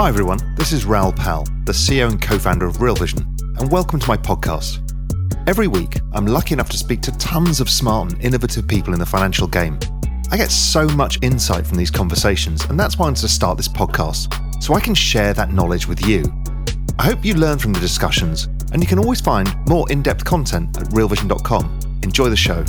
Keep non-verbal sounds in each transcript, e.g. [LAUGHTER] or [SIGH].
Hi everyone, this is Raoul Pal, the CEO and co-founder of Real Vision, and welcome to my podcast. Every week, I'm lucky enough to speak to tons of smart and innovative people in the financial game. I get so much insight from these conversations, and that's why I wanted to start this podcast, so I can share that knowledge with you. I hope you learn from the discussions, and you can always find more in-depth content at realvision.com. Enjoy the show.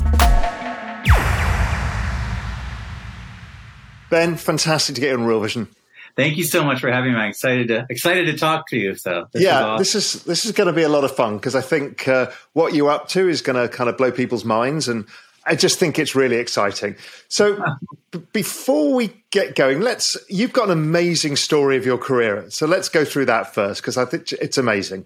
Ben, fantastic to get you on Real Vision. Thank you so much for having me. I'm excited to excited to talk to you. So this yeah, is awesome. this is this is going to be a lot of fun because I think uh, what you're up to is going to kind of blow people's minds, and I just think it's really exciting. So [LAUGHS] b- before we get going, let's you've got an amazing story of your career. So let's go through that first because I think it's amazing.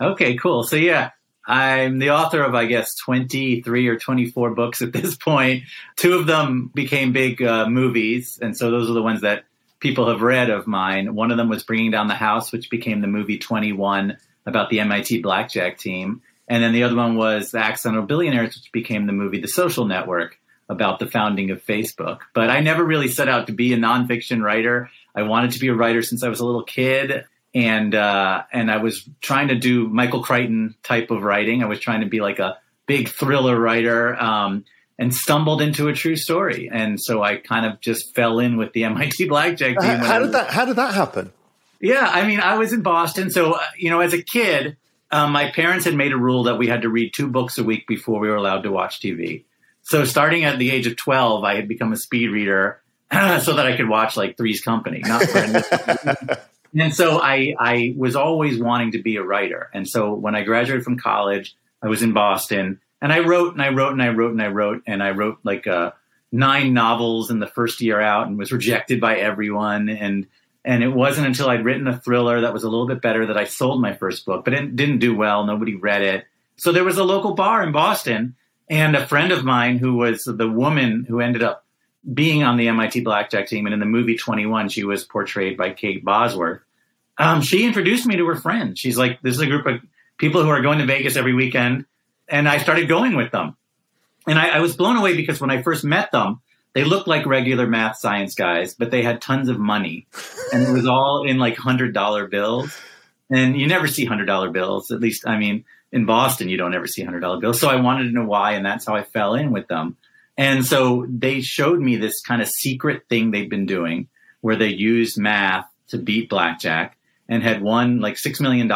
Okay, cool. So yeah, I'm the author of, I guess, 23 or 24 books at this [LAUGHS] point. Two of them became big uh, movies. And so those are the ones that people have read of mine. One of them was Bringing Down the House, which became the movie 21 about the MIT blackjack team. And then the other one was The Accidental Billionaires, which became the movie The Social Network about the founding of Facebook. But I never really set out to be a nonfiction writer. I wanted to be a writer since I was a little kid and uh, and I was trying to do Michael Crichton type of writing. I was trying to be like a big thriller writer, um, and stumbled into a true story. And so I kind of just fell in with the MIT Blackjack team. How, did that How did that happen? Yeah, I mean, I was in Boston, so uh, you know, as a kid, um, my parents had made a rule that we had to read two books a week before we were allowed to watch TV. So starting at the age of twelve, I had become a speed reader [CLEARS THROAT] so that I could watch like Three's Company, not [LAUGHS] and so I, I was always wanting to be a writer. And so when I graduated from college, I was in Boston and I wrote and I wrote and I wrote and I wrote and I wrote like uh, nine novels in the first year out and was rejected by everyone. And and it wasn't until I'd written a thriller that was a little bit better that I sold my first book, but it didn't do well. Nobody read it. So there was a local bar in Boston, and a friend of mine who was the woman who ended up being on the MIT Blackjack team, and in the movie 21, she was portrayed by Kate Bosworth. Um, she introduced me to her friend. She's like, this is a group of people who are going to Vegas every weekend. And I started going with them. And I, I was blown away because when I first met them, they looked like regular math science guys, but they had tons of money. And it was all in like $100 bills. And you never see $100 bills. At least, I mean, in Boston, you don't ever see $100 bills. So I wanted to know why. And that's how I fell in with them. And so they showed me this kind of secret thing they've been doing where they used math to beat blackjack and had won like $6 million.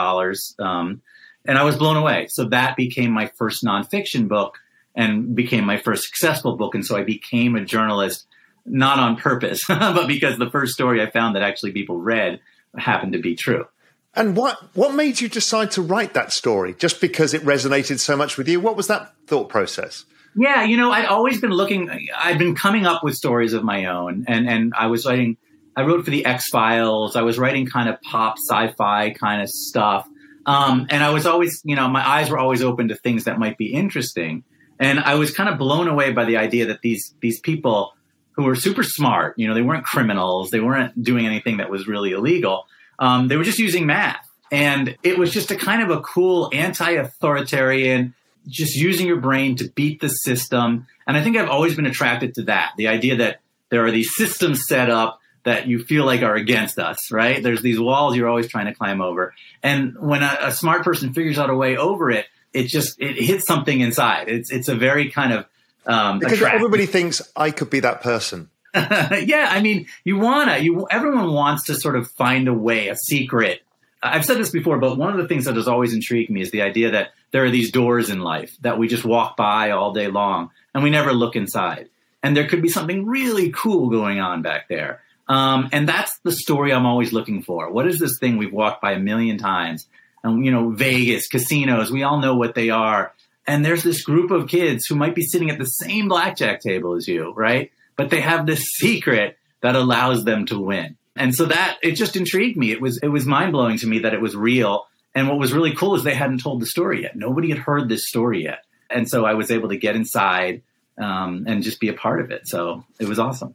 Um, and I was blown away. So that became my first nonfiction book and became my first successful book. And so I became a journalist, not on purpose, [LAUGHS] but because the first story I found that actually people read happened to be true. And what what made you decide to write that story? Just because it resonated so much with you? What was that thought process? Yeah, you know, I'd always been looking. I'd been coming up with stories of my own, and and I was writing. I wrote for the X Files. I was writing kind of pop sci-fi kind of stuff, um, and I was always, you know, my eyes were always open to things that might be interesting. And I was kind of blown away by the idea that these these people who were super smart, you know, they weren't criminals, they weren't doing anything that was really illegal. Um, they were just using math, and it was just a kind of a cool anti-authoritarian just using your brain to beat the system. And I think I've always been attracted to that the idea that there are these systems set up that you feel like are against us, right? There's these walls you're always trying to climb over. And when a, a smart person figures out a way over it, it just it hits something inside. It's it's a very kind of um, because attractive. everybody thinks I could be that person. [LAUGHS] yeah, I mean, you wanna you everyone wants to sort of find a way, a secret. I've said this before, but one of the things that has always intrigued me is the idea that there are these doors in life that we just walk by all day long and we never look inside. And there could be something really cool going on back there. Um, and that's the story I'm always looking for. What is this thing we've walked by a million times? And, you know, Vegas, casinos, we all know what they are. And there's this group of kids who might be sitting at the same blackjack table as you, right? But they have this secret that allows them to win. And so that it just intrigued me. It was it was mind blowing to me that it was real. And what was really cool is they hadn't told the story yet. Nobody had heard this story yet. And so I was able to get inside um, and just be a part of it. So it was awesome.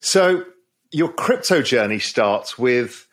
So your crypto journey starts with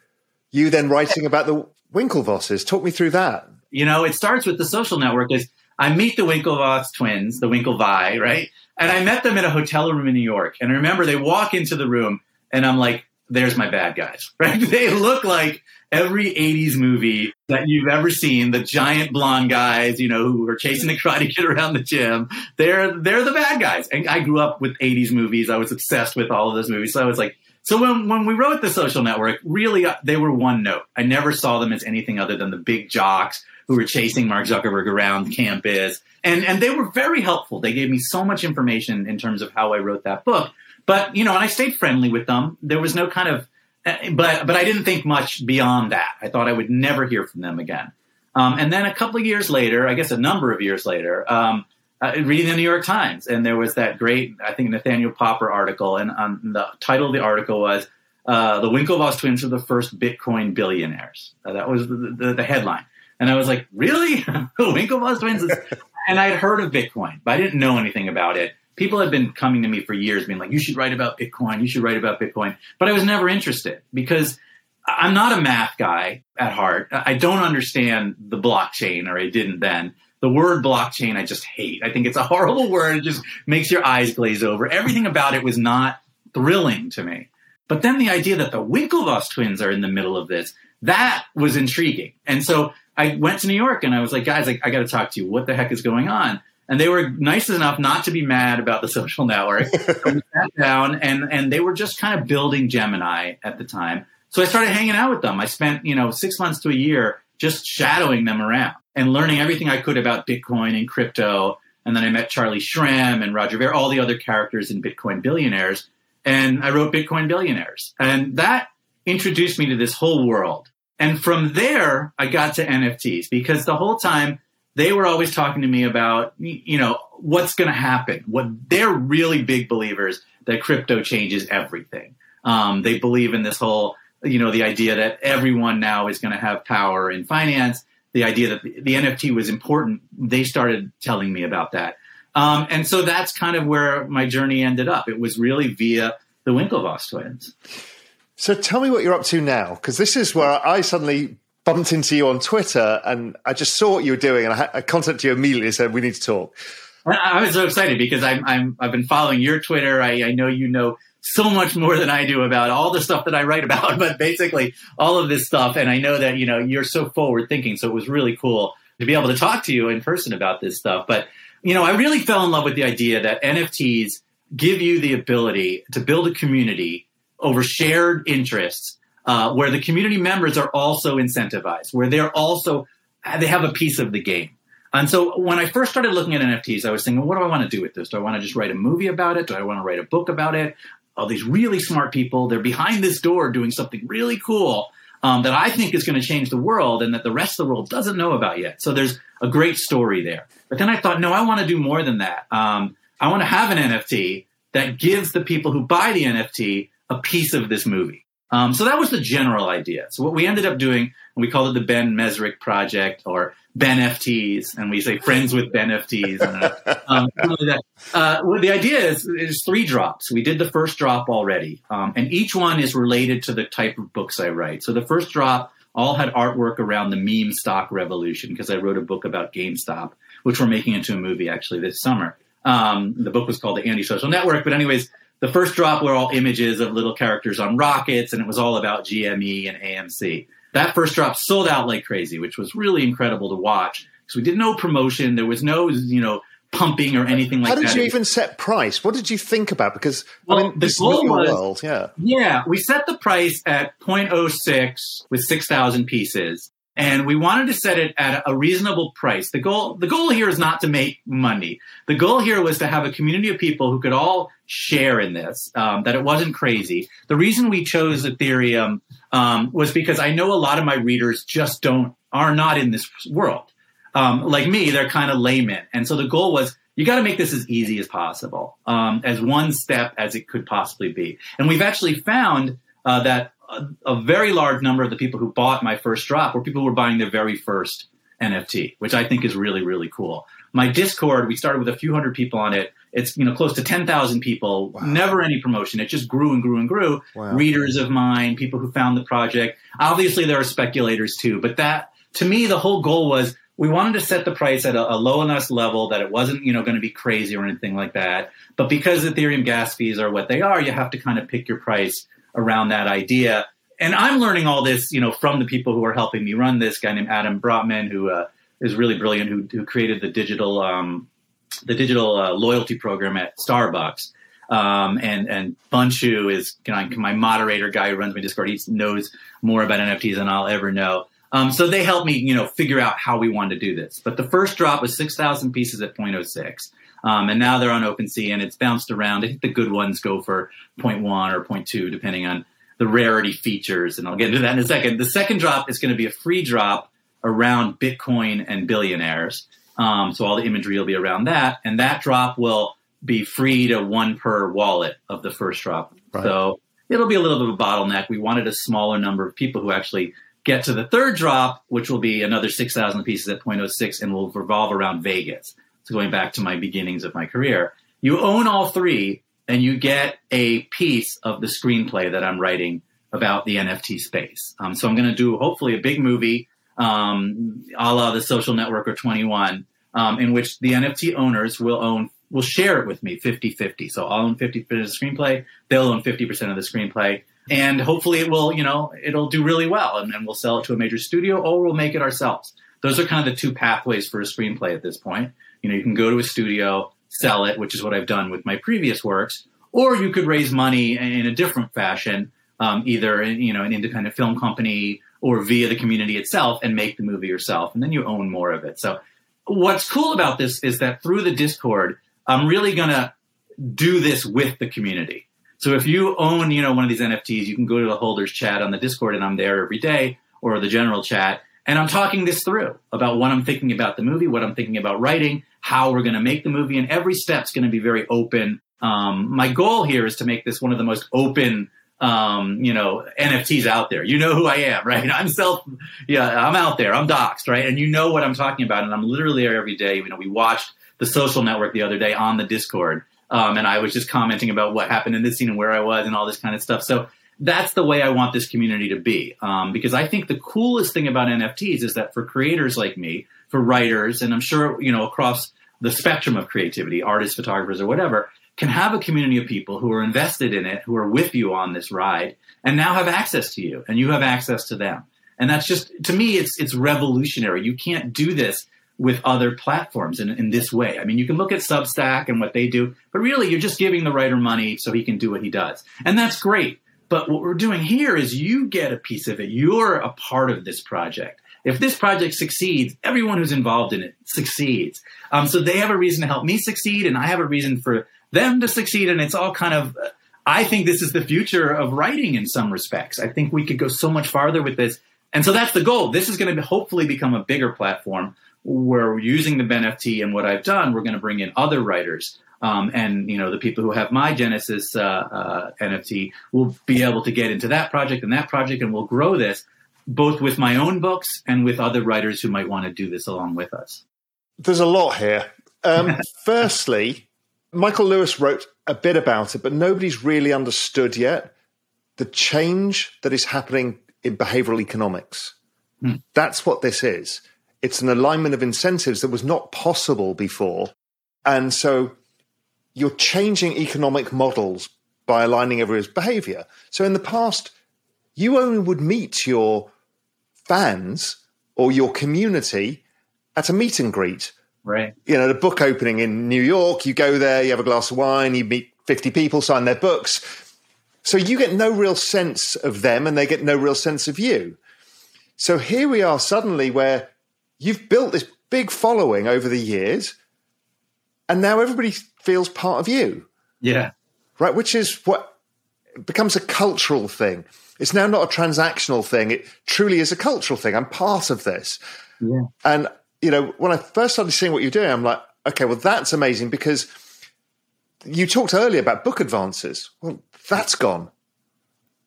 you then writing about the Winklevosses. Talk me through that. You know, it starts with the social network. Is I meet the Winklevoss twins, the Winklevi, right? And I met them in a hotel room in New York. And I remember they walk into the room, and I'm like, "There's my bad guys." [LAUGHS] Right? They look like every 80s movie that you've ever seen, the giant blonde guys, you know, who are chasing the karate kid around the gym, they're they're the bad guys. And I grew up with 80s movies. I was obsessed with all of those movies. So I was like, so when when we wrote the social network, really uh, they were one note. I never saw them as anything other than the big jocks who were chasing Mark Zuckerberg around campus. And and they were very helpful. They gave me so much information in terms of how I wrote that book. But, you know, and I stayed friendly with them. There was no kind of uh, but but I didn't think much beyond that. I thought I would never hear from them again. Um, and then a couple of years later, I guess a number of years later, um, uh, reading the New York Times, and there was that great, I think, Nathaniel Popper article, and um, the title of the article was uh, "The Winklevoss twins are the first Bitcoin billionaires." Uh, that was the, the, the, headline, and I was like, "Really, [LAUGHS] the Winklevoss twins?" [LAUGHS] and I'd heard of Bitcoin, but I didn't know anything about it people had been coming to me for years being like, you should write about Bitcoin, you should write about Bitcoin. But I was never interested because I'm not a math guy at heart. I don't understand the blockchain, or I didn't then. The word blockchain, I just hate. I think it's a horrible word. It just makes your eyes glaze over. Everything about it was not thrilling to me. But then the idea that the Winklevoss twins are in the middle of this, that was intriguing. And so I went to New York and I was like, guys, I, I got to talk to you. What the heck is going on? and they were nice enough not to be mad about the [LAUGHS] social network. we sat down, and and they were just kind of building Gemini at the time. So I started hanging out with them. I spent you know six months to a year just shadowing them around and learning everything I could about Bitcoin and crypto. And then I met Charlie Shrem and Roger Ver, all the other characters in Bitcoin Billionaires. And I wrote Bitcoin Billionaires. And that introduced me to this whole world. And from there, I got to NFTs because the whole time they were always talking to me about, you know, what's going to happen. What they're really big believers that crypto changes everything. Um, they believe in this whole, you know, the idea that everyone now is going to have power in finance. The idea that the, the, NFT was important. They started telling me about that. Um, and so that's kind of where my journey ended up. It was really via the Winklevoss twins. So tell me what you're up to now, because this is where I suddenly bumped into you on Twitter and I just saw what you were doing and I, I contacted you immediately and said, we need to talk. I was so excited because I'm, I'm, I've been following your Twitter. I, I know you know so much more than I do about all the stuff that I write about, [LAUGHS] but basically all of this stuff. And I know that, you know, you're so forward thinking. So it was really cool to be able to talk to you in person about this stuff. But, you know, I really fell in love with the idea that NFTs give you the ability to build a community over shared interests uh, where the community members are also incentivized, where they're also they have a piece of the game. And so when I first started looking at NFTs, I was thinking, what do I want to do with this? Do I want to just write a movie about it? Do I want to write a book about it? All these really smart people, they're behind this door doing something really cool um, that I think is going to change the world and that the rest of the world doesn't know about yet. So there's a great story there. But then I thought, no, I want to do more than that. Um, I want to have an NFT that gives the people who buy the NFT a piece of this movie. Um, so that was the general idea. So what we ended up doing, we called it the Ben Mezrich Project or Ben FTs, and we say friends with Ben FTs. [LAUGHS] um, uh, well, the idea is, is three drops. We did the first drop already, um, and each one is related to the type of books I write. So the first drop all had artwork around the meme stock revolution because I wrote a book about GameStop, which we're making into a movie actually this summer. Um, the book was called The Anti-Social Network, but anyways, the first drop were all images of little characters on rockets, and it was all about GME and AMC. That first drop sold out like crazy, which was really incredible to watch because we did no promotion. There was no, you know, pumping or anything like that. How did that. you even set price? What did you think about? Because well, I mean, the goal was, world, yeah, yeah. We set the price at 0.06 with 6,000 pieces, and we wanted to set it at a reasonable price. The goal, the goal here is not to make money. The goal here was to have a community of people who could all share in this. Um, that it wasn't crazy. The reason we chose Ethereum um, was because I know a lot of my readers just don't are not in this world. Um, like me, they're kind of laymen, and so the goal was you got to make this as easy as possible, um, as one step as it could possibly be. And we've actually found uh, that a, a, very large number of the people who bought my first drop were people who were buying their very first NFT, which I think is really, really cool. My Discord, we started with a few hundred people on it. It's you know close to ten thousand people. Wow. Never any promotion. It just grew and grew and grew. Wow. Readers of mine, people who found the project. Obviously, there are speculators too, but that to me, the whole goal was we wanted to set the price at a, a low enough level that it wasn't you know going to be crazy or anything like that. But because Ethereum gas fees are what they are, you have to kind of pick your price around that idea. And I'm learning all this, you know, from the people who are helping me run this guy named Adam Brotman, who uh, is really brilliant, who, who created the digital um, the digital uh, loyalty program at Starbucks. Um, and and Bunchu is you know, my moderator guy who runs my Discord. He knows more about NFTs than I'll ever know. Um, so they helped me, you know, figure out how we wanted to do this. But the first drop was 6,000 pieces at 0.06. Um, and now they're on OpenSea and it's bounced around. I think the good ones go for 0.1 or 0.2, depending on the rarity features. And I'll get into that in a second. The second drop is going to be a free drop around Bitcoin and billionaires. Um, so all the imagery will be around that. And that drop will be free to one per wallet of the first drop. Right. So it'll be a little bit of a bottleneck. We wanted a smaller number of people who actually get to the third drop, which will be another 6,000 pieces at 0.06 and will revolve around Vegas. So going back to my beginnings of my career, you own all three and you get a piece of the screenplay that I'm writing about the NFT space. Um, so I'm going to do hopefully a big movie, um, a la the social network or 21, um, in which the NFT owners will own will share it with me 50-50. So I'll own 50% of the screenplay, they'll own 50% of the screenplay. And hopefully it will, you know, it'll do really well and then we'll sell it to a major studio or we'll make it ourselves. Those are kind of the two pathways for a screenplay at this point. You know, you can go to a studio, sell it, which is what I've done with my previous works, or you could raise money in a different fashion, um, either you know an independent film company or via the community itself, and make the movie yourself, and then you own more of it. So, what's cool about this is that through the Discord, I'm really gonna do this with the community. So if you own, you know, one of these NFTs, you can go to the holders chat on the Discord, and I'm there every day, or the general chat, and I'm talking this through about what I'm thinking about the movie, what I'm thinking about writing, how we're going to make the movie, and every step's going to be very open. Um, my goal here is to make this one of the most open, um, you know, NFTs out there. You know who I am, [LAUGHS] right? I'm self, yeah, I'm out there. I'm doxxed, right? And you know what I'm talking about, and I'm literally there every day. You know, we watched the Social Network the other day on the Discord, um, and I was just commenting about what happened in this scene and where I was and all this kind of stuff. So that's the way I want this community to be. Um, because I think the coolest thing about NFTs is that for creators like me, for writers, and I'm sure, you know, across the spectrum of creativity, artists, photographers, or whatever, can have a community of people who are invested in it, who are with you on this ride, and now have access to you, and you have access to them. And that's just, to me, it's, it's revolutionary. You can't do this with other platforms in, in this way. I mean, you can look at Substack and what they do, but really you're just giving the writer money so he can do what he does. And that's great. But what we're doing here is you get a piece of it. You're a part of this project. If this project succeeds, everyone who's involved in it succeeds. Um, so they have a reason to help me succeed, and I have a reason for them to succeed. And it's all kind of, I think this is the future of writing in some respects. I think we could go so much farther with this. And so that's the goal. This is going to hopefully become a bigger platform where using the NFT and what I've done, we're going to bring in other writers um, and you know the people who have my Genesis uh, uh, NFT will be able to get into that project and that project, and we'll grow this both with my own books and with other writers who might want to do this along with us. There's a lot here. Um, [LAUGHS] firstly, Michael Lewis wrote a bit about it, but nobody's really understood yet the change that is happening in behavioral economics. Hmm. That's what this is. It's an alignment of incentives that was not possible before. And so you're changing economic models by aligning everyone's behavior. So in the past, you only would meet your fans or your community at a meet and greet. Right. You know, the book opening in New York, you go there, you have a glass of wine, you meet 50 people, sign their books. So you get no real sense of them and they get no real sense of you. So here we are suddenly where you've built this big following over the years and now everybody feels part of you. Yeah. Right. Which is what becomes a cultural thing. It's now not a transactional thing. It truly is a cultural thing. I'm part of this. Yeah. And, you know, when I first started seeing what you're doing, I'm like, okay, well, that's amazing because you talked earlier about book advances. Well, that's gone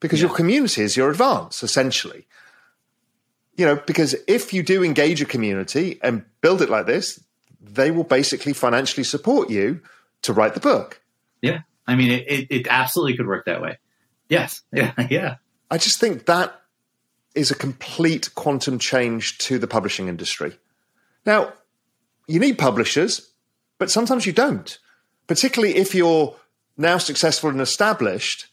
because yeah. your community is your advance, essentially. You know, because if you do engage a community and build it like this, they will basically financially support you to write the book. Yeah. I mean, it, it, it absolutely could work that way. Yes. Yeah. [LAUGHS] Yeah. I just think that is a complete quantum change to the publishing industry. Now, you need publishers, but sometimes you don't. Particularly if you're now successful and established,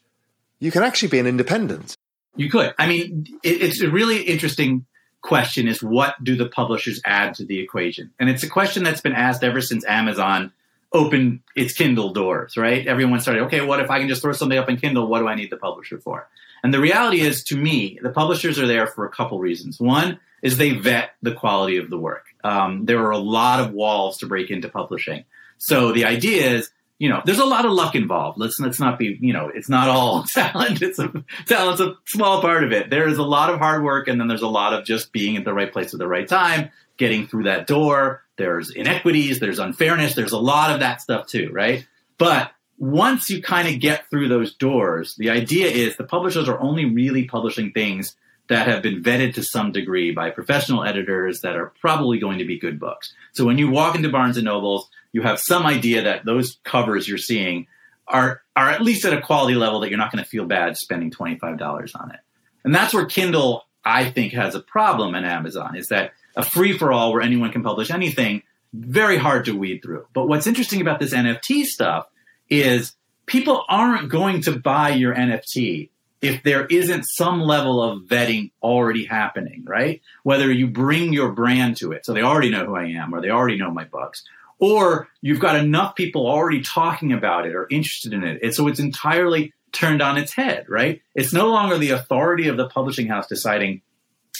you can actually be an independent. You could. I mean, it, it's a really interesting question is what do the publishers add to the equation? And it's a question that's been asked ever since Amazon opened its Kindle doors, right? Everyone started, okay, what if I can just throw something up in Kindle? What do I need the publisher for? And the reality is, to me, the publishers are there for a couple reasons. One is they vet the quality of the work. Um, there are a lot of walls to break into publishing. So the idea is, you know, there's a lot of luck involved. Let's let's not be, you know, it's not all [LAUGHS] talent. It's a talent's a small part of it. There is a lot of hard work, and then there's a lot of just being at the right place at the right time, getting through that door. There's inequities, there's unfairness, there's a lot of that stuff too, right? But once you kind of get through those doors, the idea is the publishers are only really publishing things that have been vetted to some degree by professional editors that are probably going to be good books. So when you walk into Barnes and Nobles, you have some idea that those covers you're seeing are are at least at a quality level that you're not going to feel bad spending $25 on it. And that's where Kindle I think has a problem in Amazon is that a free for all where anyone can publish anything very hard to weed through. But what's interesting about this NFT stuff is people aren't going to buy your NFT if there isn't some level of vetting already happening, right? Whether you bring your brand to it, so they already know who I am or they already know my books, or you've got enough people already talking about it or interested in it. And so it's entirely turned on its head, right? It's no longer the authority of the publishing house deciding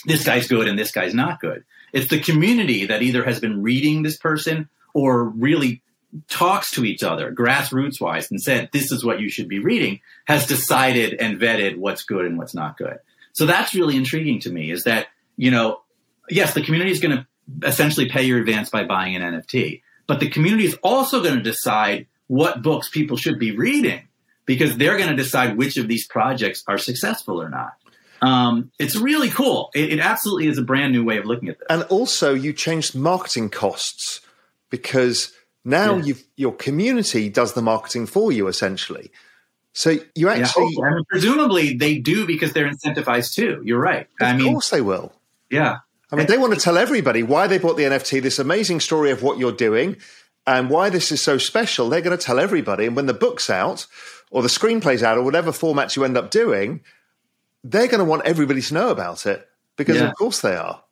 this guy's good and this guy's not good. It's the community that either has been reading this person or really talks to each other grassroots wise and said, this is what you should be reading, has decided and vetted what's good and what's not good. So that's really intriguing to me is that, you know, yes, the community is going to essentially pay your advance by buying an NFT. But the community is also going to decide what books people should be reading because they're going to decide which of these projects are successful or not. Um, it's really cool. It, it, absolutely is a brand new way of looking at this. And also, you changed marketing costs because now yeah. your community does the marketing for you essentially. So you actually, yeah, presumably, they do because they're incentivized too. You're right. Of I mean, course, they will. Yeah, I mean, they want to tell everybody why they bought the NFT, this amazing story of what you're doing, and why this is so special. They're going to tell everybody. And when the book's out, or the screenplay's out, or whatever formats you end up doing, they're going to want everybody to know about it because, yeah. of course, they are.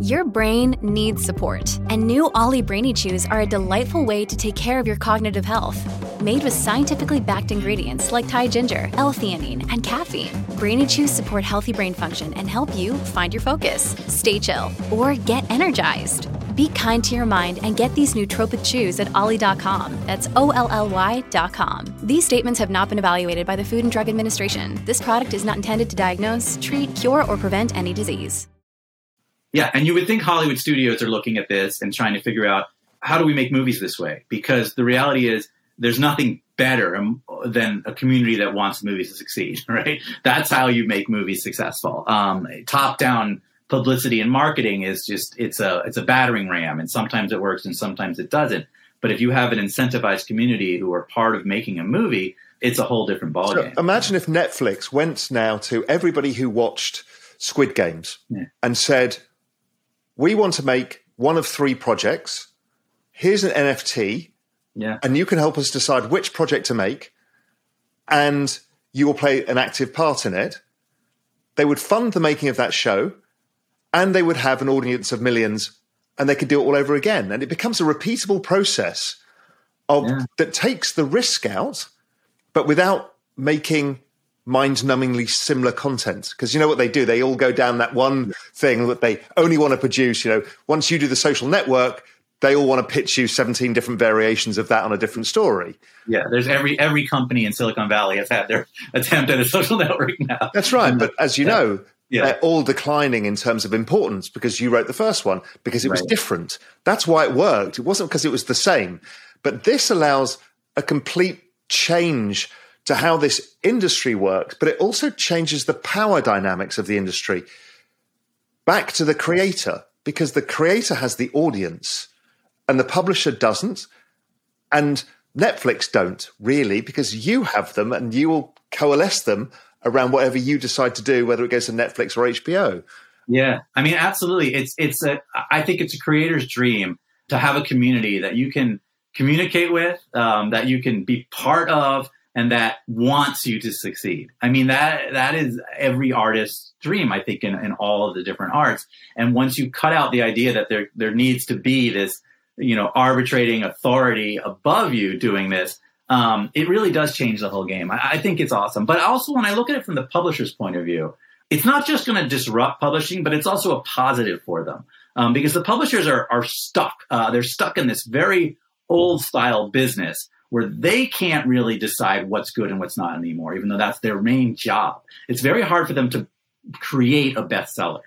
Your brain needs support, and new Ollie Brainy Chews are a delightful way to take care of your cognitive health. Made with scientifically backed ingredients like Thai ginger, L-theanine, and caffeine, Brainy Chews support healthy brain function and help you find your focus, stay chill, or get energized. Be kind to your mind and get these nootropic chews at olly.com. That's O L L Y.com. These statements have not been evaluated by the Food and Drug Administration. This product is not intended to diagnose, treat, cure, or prevent any disease. Yeah, and you would think Hollywood studios are looking at this and trying to figure out how do we make movies this way? Because the reality is there's nothing better than a community that wants movies to succeed, [LAUGHS] right? That's how you make movies successful. Um, top down publicity and marketing is just it's a it's a battering ram, and sometimes it works and sometimes it doesn't. But if you have an incentivized community who are part of making a movie, it's a whole different ballgame. So imagine if Netflix went now to everybody who watched Squid Games yeah. and said, we want to make one of three projects. Here's an NFT. Yeah. And you can help us decide which project to make. And you will play an active part in it. They would fund the making of that show and they would have an audience of millions and they could do it all over again. And it becomes a repeatable process of yeah. that takes the risk out, but without making mind-numbingly similar content because you know what they do they all go down that one thing that they only want to produce you know once you do the social network they all want to pitch you 17 different variations of that on a different story yeah there's every every company in silicon valley has had their [LAUGHS] attempt at a social [LAUGHS] network now that's right but as you yeah. know yeah. they're all declining in terms of importance because you wrote the first one because it was different that's why it worked it wasn't because it was the same but this allows a complete change to how this industry works, but it also changes the power dynamics of the industry back to the creator because the creator has the audience and the publisher doesn't. And Netflix don't really because you have them and you will coalesce them around whatever you decide to do, whether it goes to Netflix or HBO. Yeah, I mean, absolutely. It's it's a. I think it's a creator's dream to have a community that you can communicate with, um, that you can be part of, and that wants you to succeed. I mean that that is every artist's dream, I think, in, in all of the different arts. And once you cut out the idea that there there needs to be this, you know, arbitrating authority above you doing this, um, it really does change the whole game. I, I think it's awesome. But also when I look at it from the publisher's point of view, it's not just going to disrupt publishing, but it's also a positive for them. Um, because the publishers are, are stuck. Uh, they're stuck in this very old style business where they can't really decide what's good and what's not anymore, even though that's their main job. It's very hard for them to create a bestseller,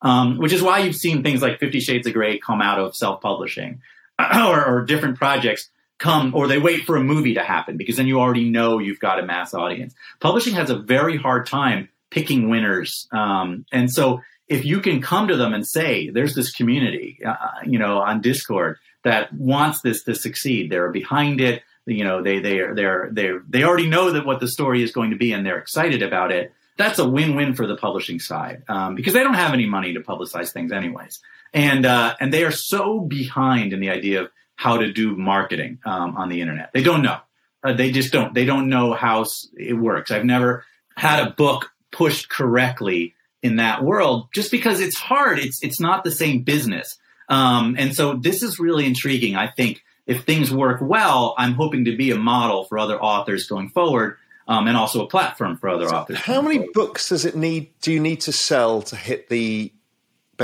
um, which is why you've seen things like Fifty Shades of Grey come out of self publishing [CLEARS THROAT] or, or different projects come or they wait for a movie to happen because then you already know you've got a mass audience. Publishing has a very hard time picking winners. Um, and so if you can come to them and say, there's this community, uh, you know, on Discord that wants this to succeed, they're behind it you know they they are they're they they already know that what the story is going to be and they're excited about it that's a win-win for the publishing side um, because they don't have any money to publicize things anyways and uh, and they are so behind in the idea of how to do marketing um, on the internet they don't know uh, they just don't they don't know how it works i've never had a book pushed correctly in that world just because it's hard it's it's not the same business um, and so this is really intriguing i think if things work well, I'm hoping to be a model for other authors going forward, um, and also a platform for other so authors. How many forward. books does it need? Do you need to sell to hit the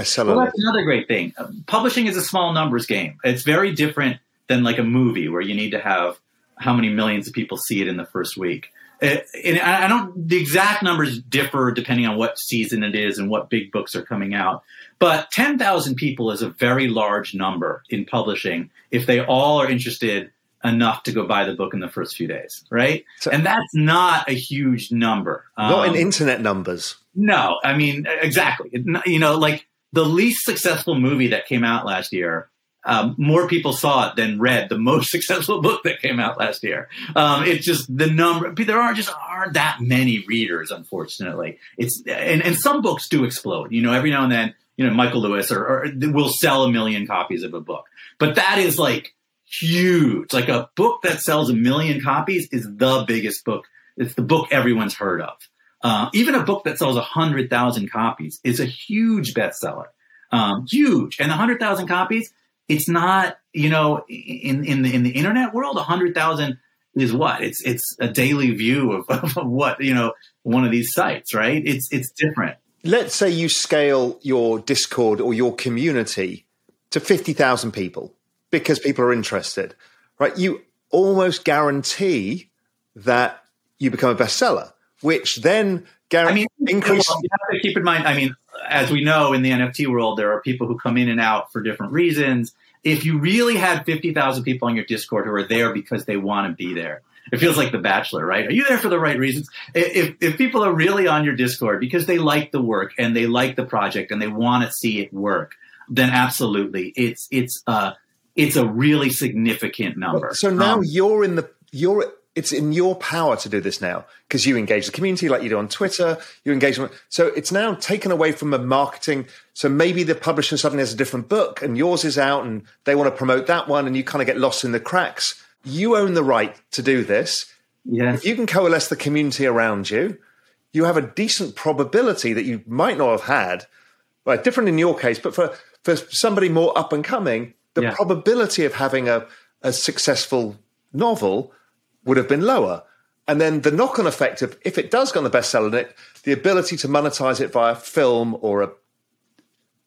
bestseller? Well, that's another great thing. Uh, publishing is a small numbers game. It's very different than like a movie where you need to have how many millions of people see it in the first week. Uh, and I don't. The exact numbers differ depending on what season it is and what big books are coming out. But ten thousand people is a very large number in publishing if they all are interested enough to go buy the book in the first few days, right? So, and that's not a huge number. Not um, in internet numbers. No, I mean exactly. You know, like the least successful movie that came out last year um, more people saw it than read the most [LAUGHS] successful book that came out last year. Um, it's just the number. There are just aren't that many readers, unfortunately. It's and, and some books do explode. You know, every now and then, you know, Michael Lewis or, or will sell a million copies of a book, but that is like huge. Like a book that sells a million copies is the biggest book. It's the book everyone's heard of. Uh, even a book that sells a hundred thousand copies is a huge bestseller. Um, huge, and a hundred thousand copies it's not you know in in the in the internet world a hundred thousand is what? It's it's a daily view of, [LAUGHS] of what you know one of these sites right? It's it's different. Let's say you scale your discord or your community to 50,000 people because people are interested right? You almost guarantee that you become a bestseller which then guarantees I mean, increase you have to keep in mind I mean as we know in the NFT world, there are people who come in and out for different reasons. If you really had 50,000 people on your Discord who are there because they want to be there, it feels like The Bachelor, right? Are you there for the right reasons? If, if people are really on your Discord because they like the work and they like the project and they want to see it work, then absolutely, it's it's uh it's a really significant number. So now um, you're in the you're it's in your power to do this now because you engage the community like you do on Twitter. You engage them. So it's now taken away from the marketing. So maybe the publisher suddenly has a different book and yours is out and they want to promote that one and you kind of get lost in the cracks. You own the right to do this. Yeah. If you can coalesce the community around you, you have a decent probability that you might not have had, right? Different in your case, but for, for somebody more up and coming, the yeah. probability of having a, a successful novel would have been lower. And then the knock on effect of if it does go on the bestseller list, the ability to monetize it via film or a,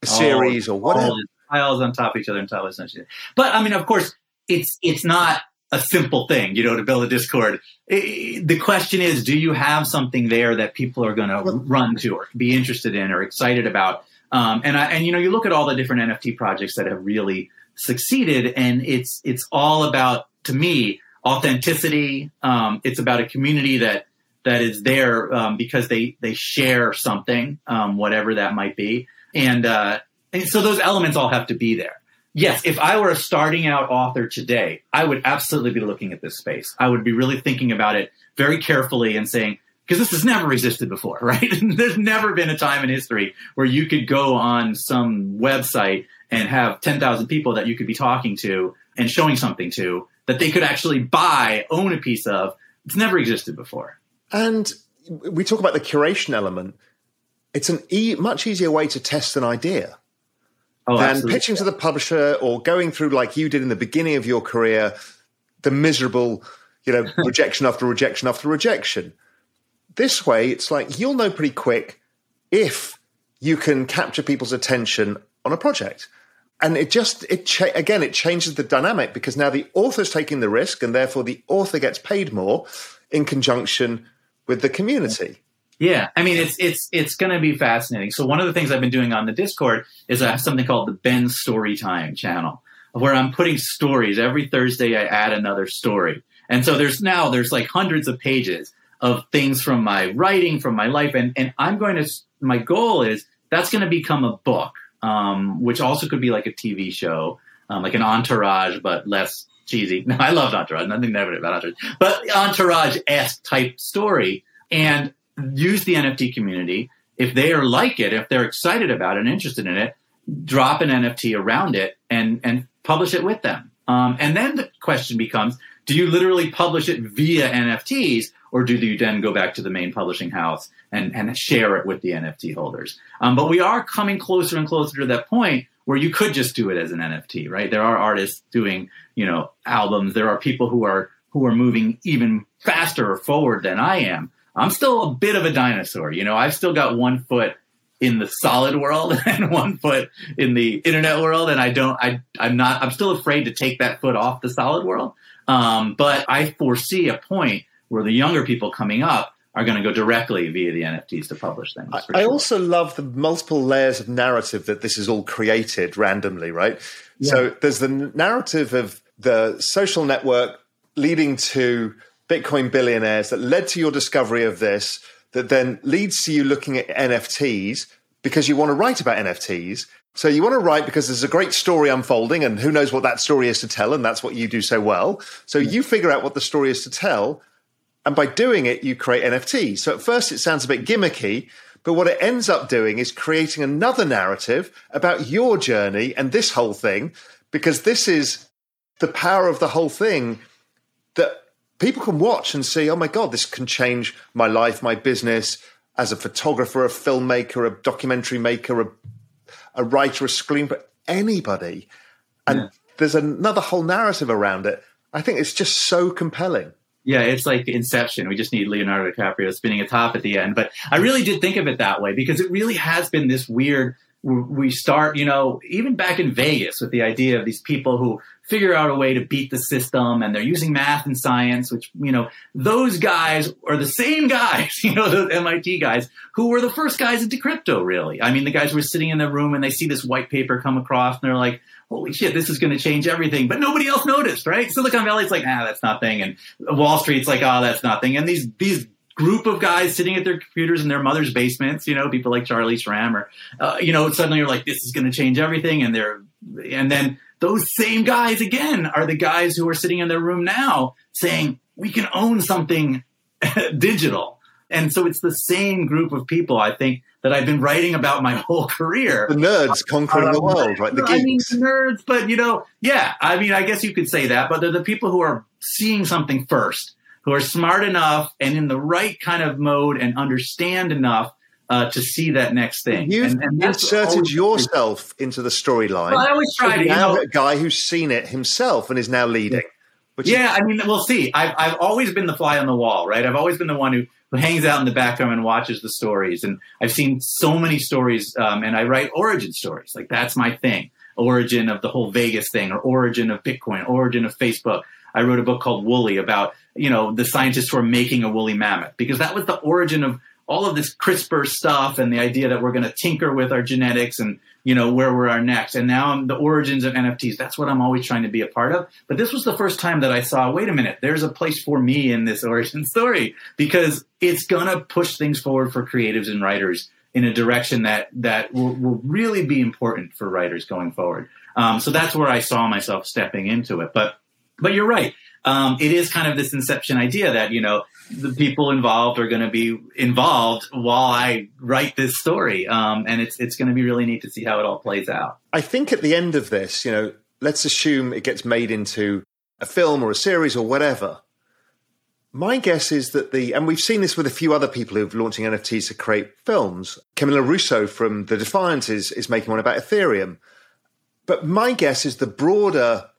a series or whatever. Piles on top of each other and television. But I mean, of course, it's it's not a simple thing, you know, to build a Discord. It, the question is, do you have something there that people are going to run to or be interested in or excited about? Um, and I, and you know, you look at all the different NFT projects that have really succeeded, and it's it's all about to me authenticity. Um, it's about a community that that is there um, because they they share something, um, whatever that might be, and uh, and so those elements all have to be there. Yes, if I were a starting out author today, I would absolutely be looking at this space. I would be really thinking about it very carefully and saying, because this has never existed before, [LAUGHS] right? [LAUGHS] There's never been a time in history where you could go on some website and have 10,000 people that you could be talking to and showing something to that they could actually buy, own a piece of. It's never existed before. And we talk about the curation element. It's an e- much easier way to test an idea oh, than absolutely. pitching to the publisher or going through like you did in the beginning of your career, the miserable, you know, [LAUGHS] rejection after rejection after rejection. This way, it's like you'll know pretty quick if you can capture people's attention on a project and it just it cha- again it changes the dynamic because now the author's taking the risk and therefore the author gets paid more in conjunction with the community. Yeah. I mean it's it's it's going to be fascinating. So one of the things i've been doing on the discord is i have something called the ben storytime channel where i'm putting stories. Every thursday i add another story. And so there's now there's like hundreds of pages of things from my writing from my life. And and i'm going to my goal is that's going to become a book um, which also could be like a TV show, um, like an Entourage, but less cheesy. [LAUGHS] No, I loved Entourage. Nothing negative about Entourage, but Entourage esque type story, and use the NFT community. If they are like it, if they're excited about it and interested in it, drop an NFT around it and and publish it with them. Um, and then the question becomes: Do you literally publish it via NFTs, or do you then go back to the main publishing house and, and share it with the NFT holders? Um, but we are coming closer and closer to that point where you could just do it as an NFT, right? There are artists doing, you know, albums. There are people who are who are moving even faster forward than I am. I'm still a bit of a dinosaur, you know. I've still got one foot in the solid world [LAUGHS] and one foot in the internet world, and I don't. I I'm not. I'm still afraid to take that foot off the solid world. Um, but I foresee a point where the younger people coming up are going to go directly via the NFTs to publish things. I, I also love the multiple layers of narrative that this is all created randomly, right? Yeah. So there's the narrative of the social network leading to Bitcoin billionaires that led to your discovery of this, that then leads to you looking at NFTs because you want to write about NFTs. So you want to write because there's a great story unfolding and who knows what that story is to tell. And that's what you do so well. So you figure out what the story is to tell and by doing it, you create NFTs. So at first it sounds a bit gimmicky, but what it ends up doing is creating another narrative about your journey and this whole thing, because this is the power of the whole thing that people can watch and see, oh my God, this can change my life, my business as a photographer, a filmmaker, a documentary maker, a, a writer, a screenplay, anybody. And yeah. there's another whole narrative around it. I think it's just so compelling. Yeah, it's like Inception. We just need Leonardo DiCaprio spinning a top at the end. But I really did think of it that way because it really has been this weird. We start, you know, even back in Vegas with the idea of these people who figure out a way to beat the system and they're using math and science, which, you know, those guys are the same guys, [LAUGHS] you know, those MIT guys who were the first guys into crypto, really. I mean, the guys were sitting in the room and they see this white paper come across and they're like, holy shit, this is going to change everything. But nobody else noticed, right? Silicon Valley's like, ah, that's nothing. And Wall Street's like, oh, that's nothing. And these, these group of guys sitting at their computers in their mother's basements, you know, people like Charlie Shrem or, uh, you know, suddenly you're like, this is going to change everything. And they're, and then those same guys again are the guys who are sitting in their room now saying, we can own something [LAUGHS] digital. And so it's the same group of people, I think, that I've been writing about my [LAUGHS] whole career. The nerds conquering um, the world, right? The geeks. I mean, nerds, but you know, yeah, I mean, I guess you could say that, but they're the people who are seeing something first, who are smart enough and in the right kind of mode and understand enough uh, to see that next thing. You've and, and inserted yourself into the storyline. Well, I always try to. You know, a guy who's seen it himself and is now leading. yeah, is- I mean, we'll see. I've, I've always been the fly on the wall, right? I've always been the one who hangs out in the background and watches the stories. And I've seen so many stories, um, and I write origin stories. Like that's my thing. Origin of the whole Vegas thing, or origin of Bitcoin, origin of Facebook. I wrote a book called Woolly about you know the scientists who are making a woolly mammoth because that was the origin of all of this CRISPR stuff and the idea that we're going to tinker with our genetics and you know where we are next. And now I'm the origins of NFTs. That's what I'm always trying to be a part of. But this was the first time that I saw, wait a minute, there's a place for me in this [LAUGHS] origin story because it's gonna push things forward for creatives and writers in a direction that that will, will really be important for writers going forward. Um, so that's where I saw myself stepping into it. But but you're right. Um, it is kind of this inception idea that you know the people involved are going to be involved while I write this story, um, and it's it's going to be really neat to see how it all plays out. I think at the end of this, you know, let's assume it gets made into a film or a series or whatever. My guess is that the, and we've seen this with a few other people who've launching NFTs to create films. Camila Russo from The Defiant is, is making one about Ethereum. But my guess is the broader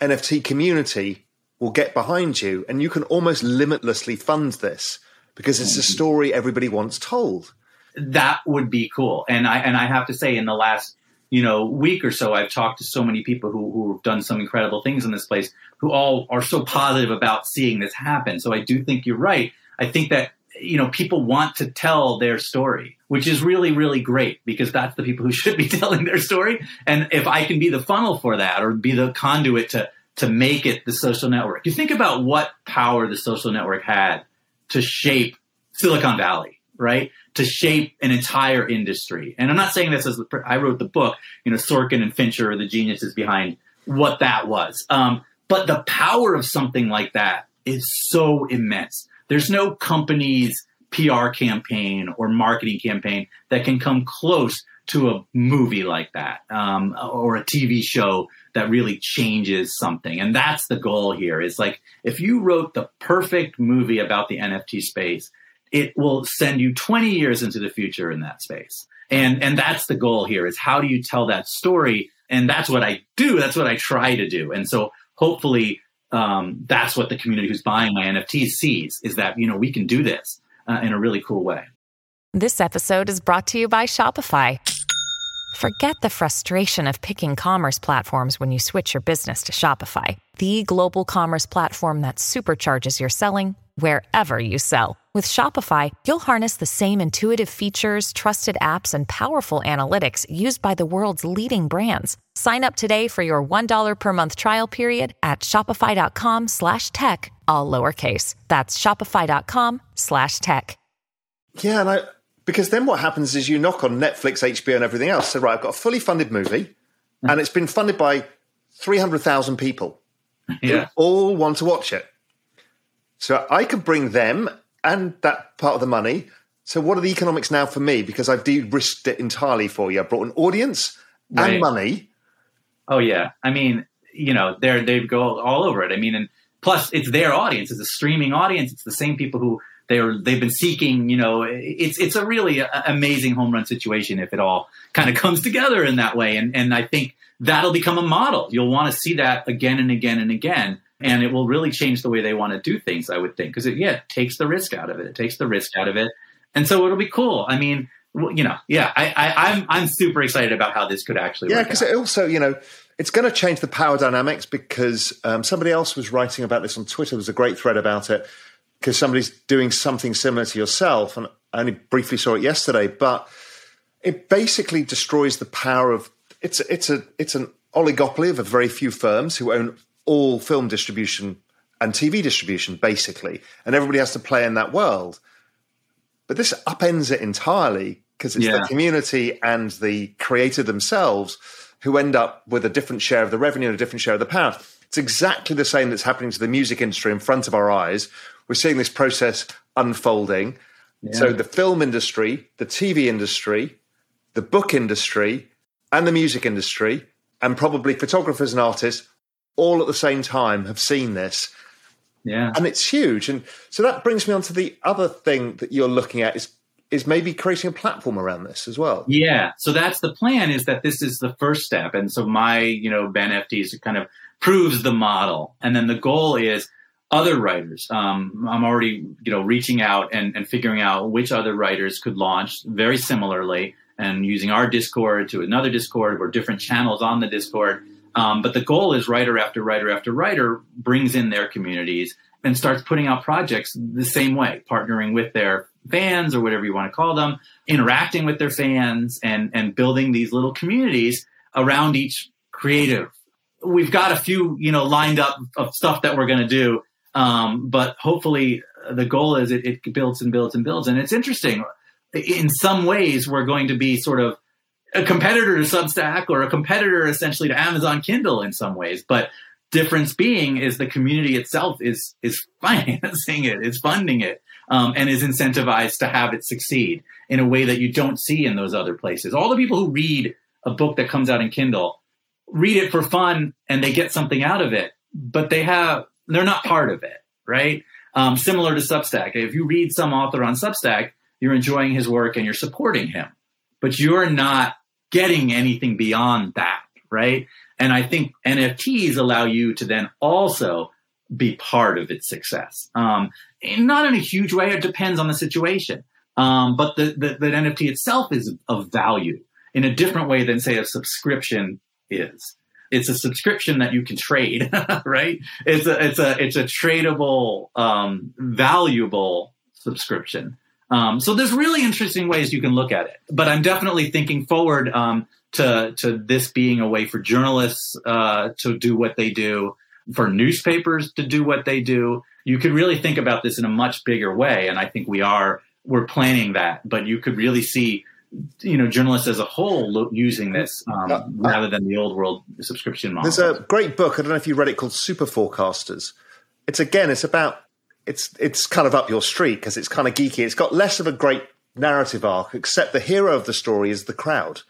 NFT community will get behind you and you can almost limitlessly fund this because it's a story everybody wants told. That would be cool. And I and I have to say in the last, you know, week or so I've talked to so many people who who have done some incredible things in this place who all are so positive about seeing this happen. So I do think you're right. I think that you know people want to tell their story which is really really great because that's the people who should be [LAUGHS] telling their story and if i can be the funnel for that or be the conduit to to make it the social network. You think about what power the social network had to shape Silicon Valley, right? To shape an entire industry. And I'm not saying this as I wrote the book, you know, Sorkin and Fincher are the geniuses behind what that was. Um, but the power of something like that is so immense. There's no company's PR campaign or marketing campaign that can come close to a movie like that um, or a TV show that really changes something. And that's the goal here is like if you wrote the perfect movie about the NFT space, it will send you 20 years into the future in that space. And and that's the goal here is how do you tell that story? And that's what I do. That's what I try to do. And so hopefully um, that's what the community who's buying my NFTs sees is that you know we can do this uh, in a really cool way. This episode is brought to you by Shopify. Forget the frustration of picking commerce platforms when you switch your business to Shopify, the global commerce platform that supercharges your selling wherever you sell. With Shopify, you'll harness the same intuitive features, trusted apps, and powerful analytics used by the world's leading brands. Sign up today for your $1 per month trial period at shopify.com slash tech, all lowercase. That's shopify.com slash tech. Yeah, and I because then what happens is you knock on Netflix, HBO, and everything else. So, right, I've got a fully funded movie, and it's been funded by 300,000 people yeah. all want to watch it. So, I could bring them and that part of the money. So, what are the economics now for me? Because I've de risked it entirely for you. I brought an audience right. and money. Oh, yeah. I mean, you know, they're, they go all over it. I mean, and plus, it's their audience, it's a streaming audience, it's the same people who they're they've been seeking. You know, it's it's a really amazing home run situation if it all kind of [LAUGHS] comes together in that way. And and I think that'll become a model. You'll want to see that again and again and again. And it will really change the way they want to do things, I would think, because it yeah it takes the risk out of it. It takes the risk out of it, and so it'll be cool. I mean, you know, yeah, I, I, I'm I'm super excited about how this could actually. Work. Yeah, because it also, you know, it's going to change the power dynamics because um, somebody else was writing about this on Twitter. There was a great thread about it because somebody's doing something similar to yourself. And I only briefly saw it yesterday, but it basically destroys the power of it's it's a it's an oligopoly of a very few firms who own all film distribution and TV distribution, basically, and everybody has to play in that world. But this upends it entirely because it's yeah. the community and the creator themselves who end up with a different share of the revenue and a different share of the power. It's exactly the same that's happening to the music industry in front of our eyes, we're seeing this process unfolding. Yeah. So the film industry, the TV industry, the book industry, and the music industry, and probably photographers and artists all at the same time have seen this. Yeah. And it's huge. And so that brings me on to the other thing that you're looking at is is maybe creating a platform around this as well. Yeah. So that's the plan is that this is the first step. And so my, you know, Ben NFTs kind of proves the model. And then the goal is other writers. Um, I'm already, you know, reaching out and, and figuring out which other writers could launch very similarly and using our Discord to another Discord or different channels on the Discord. Um, but the goal is writer after writer after writer brings in their communities and starts putting out projects the same way, partnering with their fans or whatever you want to call them, interacting with their fans and, and building these little communities around each creative. We've got a few, you know, lined up of stuff that we're going to do. Um, but hopefully the goal is it, it builds and builds and builds. And it's interesting. In some ways, we're going to be sort of a competitor to Substack or a competitor essentially to Amazon Kindle in some ways. But difference being is the community itself is is [LAUGHS] financing it, is funding it, um, and is incentivized to have it succeed in a way that you don't see in those other places. All the people who read a book that comes out in Kindle read it for fun and they get something out of it, but they have they're not part of it, right? Um, similar to Substack. If you read some author on Substack, you're enjoying his work and you're supporting him, but you're not getting anything beyond that, right? And I think NFTs allow you to then also be part of its success. Um, not in a huge way. It depends on the situation. Um, but the, the, the NFT itself is of value in a different way than say a subscription is. It's a subscription that you can trade, [LAUGHS] right? It's a it's a it's a tradable, um, valuable subscription. Um, so there's really interesting ways you can look at it. But I'm definitely thinking forward um, to to this being a way for journalists uh, to do what they do, for newspapers to do what they do. You could really think about this in a much bigger way, and I think we are we're planning that. But you could really see, you know, journalists as a whole lo- using this um, uh, rather than the old world subscription model. There's a great book. I don't know if you read it called Super Forecasters. It's again, it's about it's it's kind of up your street because it's kind of geeky. It's got less of a great narrative arc, except the hero of the story is the crowd.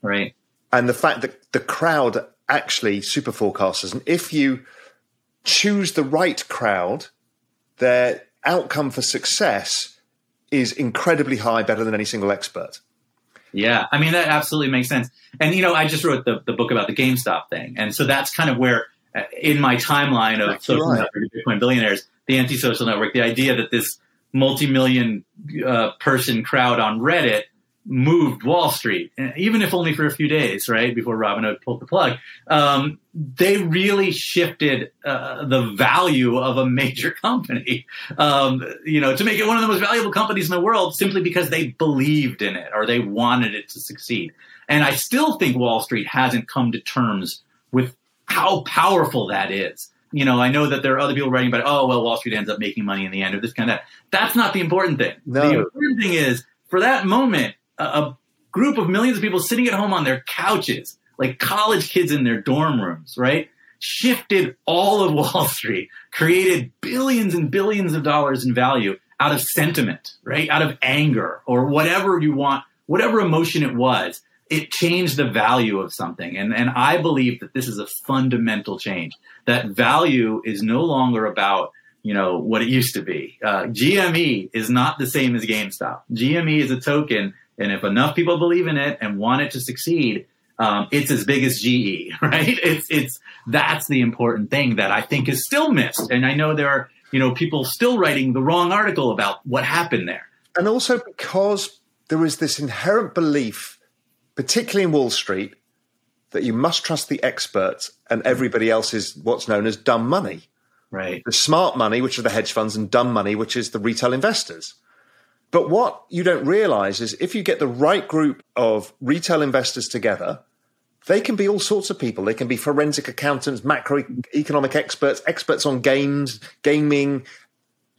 Right. And the fact that the crowd actually super forecasters, and if you choose the right crowd, their outcome for success is incredibly high, better than any single expert. Yeah, I mean that absolutely makes sense. And you know, I just wrote the, the book about the GameStop thing, and so that's kind of where, uh, in my timeline of social right. Bitcoin billionaires, the anti-social network, the idea that this multi-million uh, person crowd on Reddit moved Wall Street, even if only for a few days, right before Robinhood pulled the plug. Um, they really shifted uh, the value of a major [LAUGHS] company, um, you know, to make it one of the most valuable companies in the world, simply because they believed in it or they wanted it to succeed. And I still think Wall Street hasn't come to terms with how powerful that is. You know, I know that there are other people writing about, oh, well, Wall Street ends up making money in the end, or this kind of that. That's not the important thing. No. The important thing is for that moment, a group of millions of people sitting at home on their couches, like college kids in their dorm rooms, right? Shifted all of Wall Street, created billions and billions of dollars in value out of sentiment, right? Out of anger or whatever you want, whatever emotion it was. It changed the value of something. And, and I believe that this is a fundamental change. That value is no longer about you know what it used to be. Uh, GME is not the same as GameStop. GME is a token and if enough people believe in it and want it to succeed, um, it's as big as GE, [LAUGHS] right? It's it's that's the important thing that I think is still missed. And I know there are you know people still writing the wrong article about what happened there. And also because there is this inherent belief, particularly in Wall Street, that you must trust the experts and everybody else is what's known as dumb money. Right. The smart money, which are the hedge funds, and dumb money, which is the retail investors. But what you don't realize is if you get the right group of retail investors together, they can be all sorts of people. They can be forensic accountants, macroeconomic experts, experts on games, gaming,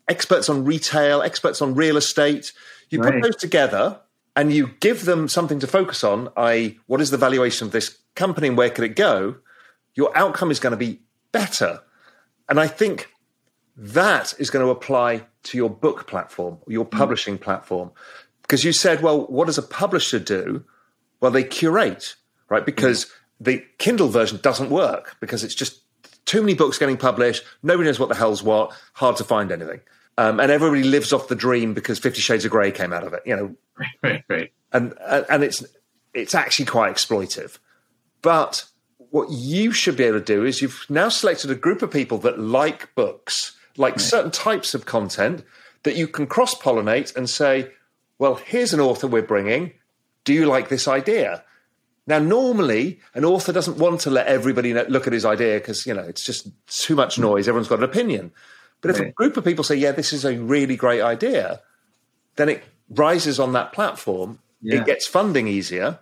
experts on retail, experts on real estate. You right. put those together and you give them something to focus on, i.e., what is the valuation of this company and where could it go? Your outcome is going to be better. And I think that is going to apply to your book platform, your mm. publishing mm. platform. Because you said, well, what does a publisher do? Well, they curate, right? Because mm. the Kindle version doesn't work because it's just too many books getting published. Nobody knows what the hell's what. Hard to find anything. Um, and everybody lives off the dream because Fifty Shades of Grey came out of it, you know. Right, right, right. And and it's it's actually quite exploitive. But what you should be able to do is you've now selected a group of people that like books like right. certain types of content that you can cross pollinate and say, well, here's an author we're bringing. Do you like this idea? Now, normally, an author doesn't want to let everybody look at his idea because, you know, it's just too much noise. Everyone's got an opinion. But if right. a group of people say, yeah, this is a really great idea, then it rises on that platform. Yeah. It gets funding easier.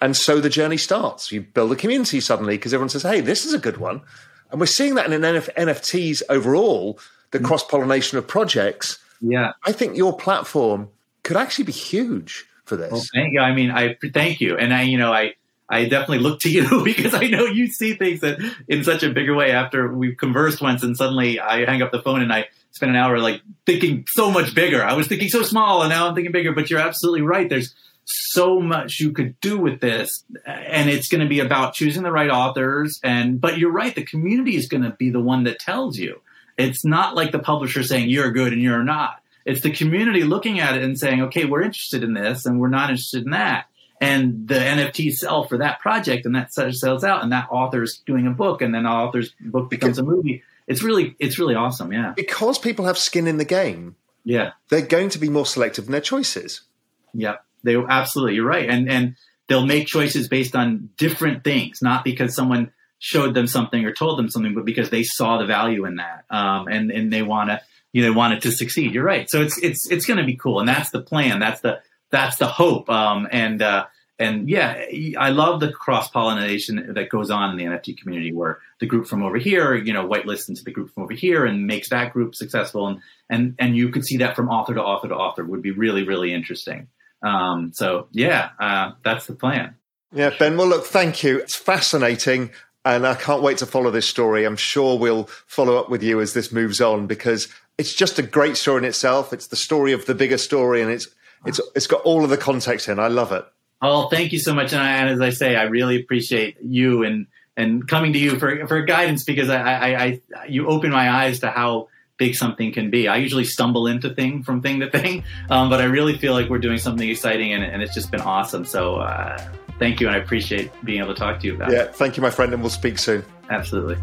And so the journey starts. You build a community suddenly because everyone says, hey, this is a good one. And we're seeing that in NF- NFTs overall, the Mm. cross pollination of projects. Yeah. I think your platform could actually be huge for this. Well, thank you. I mean, I thank you, and I, you know, I, I definitely look to you [LAUGHS] because I know you see things that in such a bigger way. After we've conversed once, and suddenly I hang up the phone and I spend an hour like thinking so much bigger. I was thinking so small, and now I'm thinking bigger. But you're absolutely right. There's so much you could do with this, and it's going to be about choosing the right authors. And but you're right, the community is going to be the one that tells you. It's not like the publisher saying you're good and you're not it's the community looking at it and saying, okay, we're interested in this and we're not interested in that. And the NFT sell for that project and that sells out and that author's doing a book and then the author's book becomes a movie. It's really, it's really awesome. Yeah. Because people have skin in the game, Yeah. they're going to be more selective in their choices. Yeah. They absolutely, you're right. And, and they'll make choices based on different things, not because someone showed them something or told them something, but because they saw the value in that. Um, and, and they want to, you know, want it to succeed. You're right. So it's it's it's going to be cool, and that's the plan. That's the that's the hope. Um, and uh, and yeah, I love the cross pollination that goes on in the NFT community, where the group from over here, you know, whitelists into the group from over here, and makes that group successful. And and and you could see that from author to author to author would be really really interesting. Um, so yeah, uh, that's the plan. Yeah, Ben. Well, look, thank you. It's fascinating. And I can't wait to follow this story. I'm sure we'll follow up with you as this moves on because it's just a great story in itself. It's the story of the bigger story and it's it's it's got all of the context in. I love it. Oh, thank you so much. And, I, and as I say, I really appreciate you and and coming to you for for guidance because I, I, I you open my eyes to how big something can be. I usually stumble into thing from thing to thing, um, but I really feel like we're doing something exciting and, and it's just been awesome. So uh, thank you, and I appreciate being able to talk to you about Yeah, it. Yeah, thank you, my friend, and we'll speak soon. Absolutely.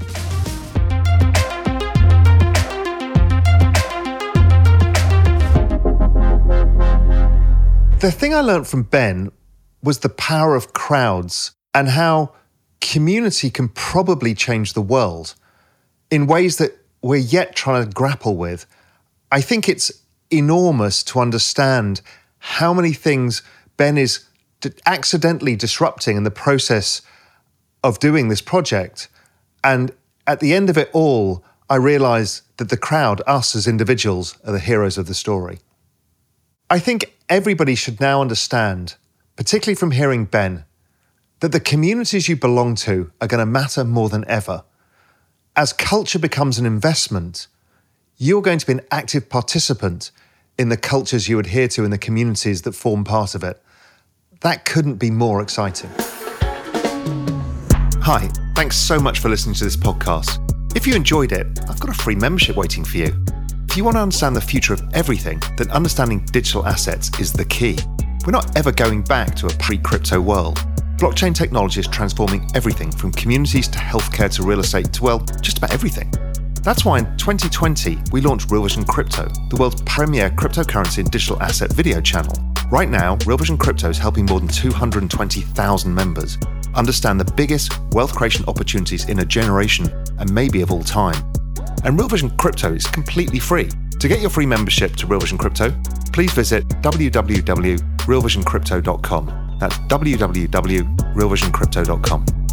The thing I learned from Ben was the power of crowds and how community can probably change the world in ways that we're yet trying to grapple with. I think it's enormous to understand how many things Ben is accidentally disrupting in the process of doing this project. And at the end of it all, I realize that the crowd, us as individuals, are the heroes of the story. I think everybody should now understand, particularly from hearing Ben, that the communities you belong to are going to matter more than ever. As culture becomes an investment, you're going to be an active participant in the cultures you adhere to in the communities that form part of it. That couldn't be more exciting. Hi, thanks so much for listening to this podcast. If you enjoyed it, I've got a free membership waiting for you. If you want to understand the future of everything, then understanding digital assets is the key. We're not ever going back to a pre crypto world. Blockchain technology is transforming everything from communities to healthcare to real estate to, well, just about everything. That's why in 2020, we launched Real Vision Crypto, the world's premier cryptocurrency and digital asset video channel. Right now, Real Vision Crypto is helping more than 220,000 members understand the biggest wealth creation opportunities in a generation and maybe of all time. And Real Vision Crypto is completely free. To get your free membership to Real Vision Crypto, please visit www.realvisioncrypto.com. That's www.realvisioncrypto.com.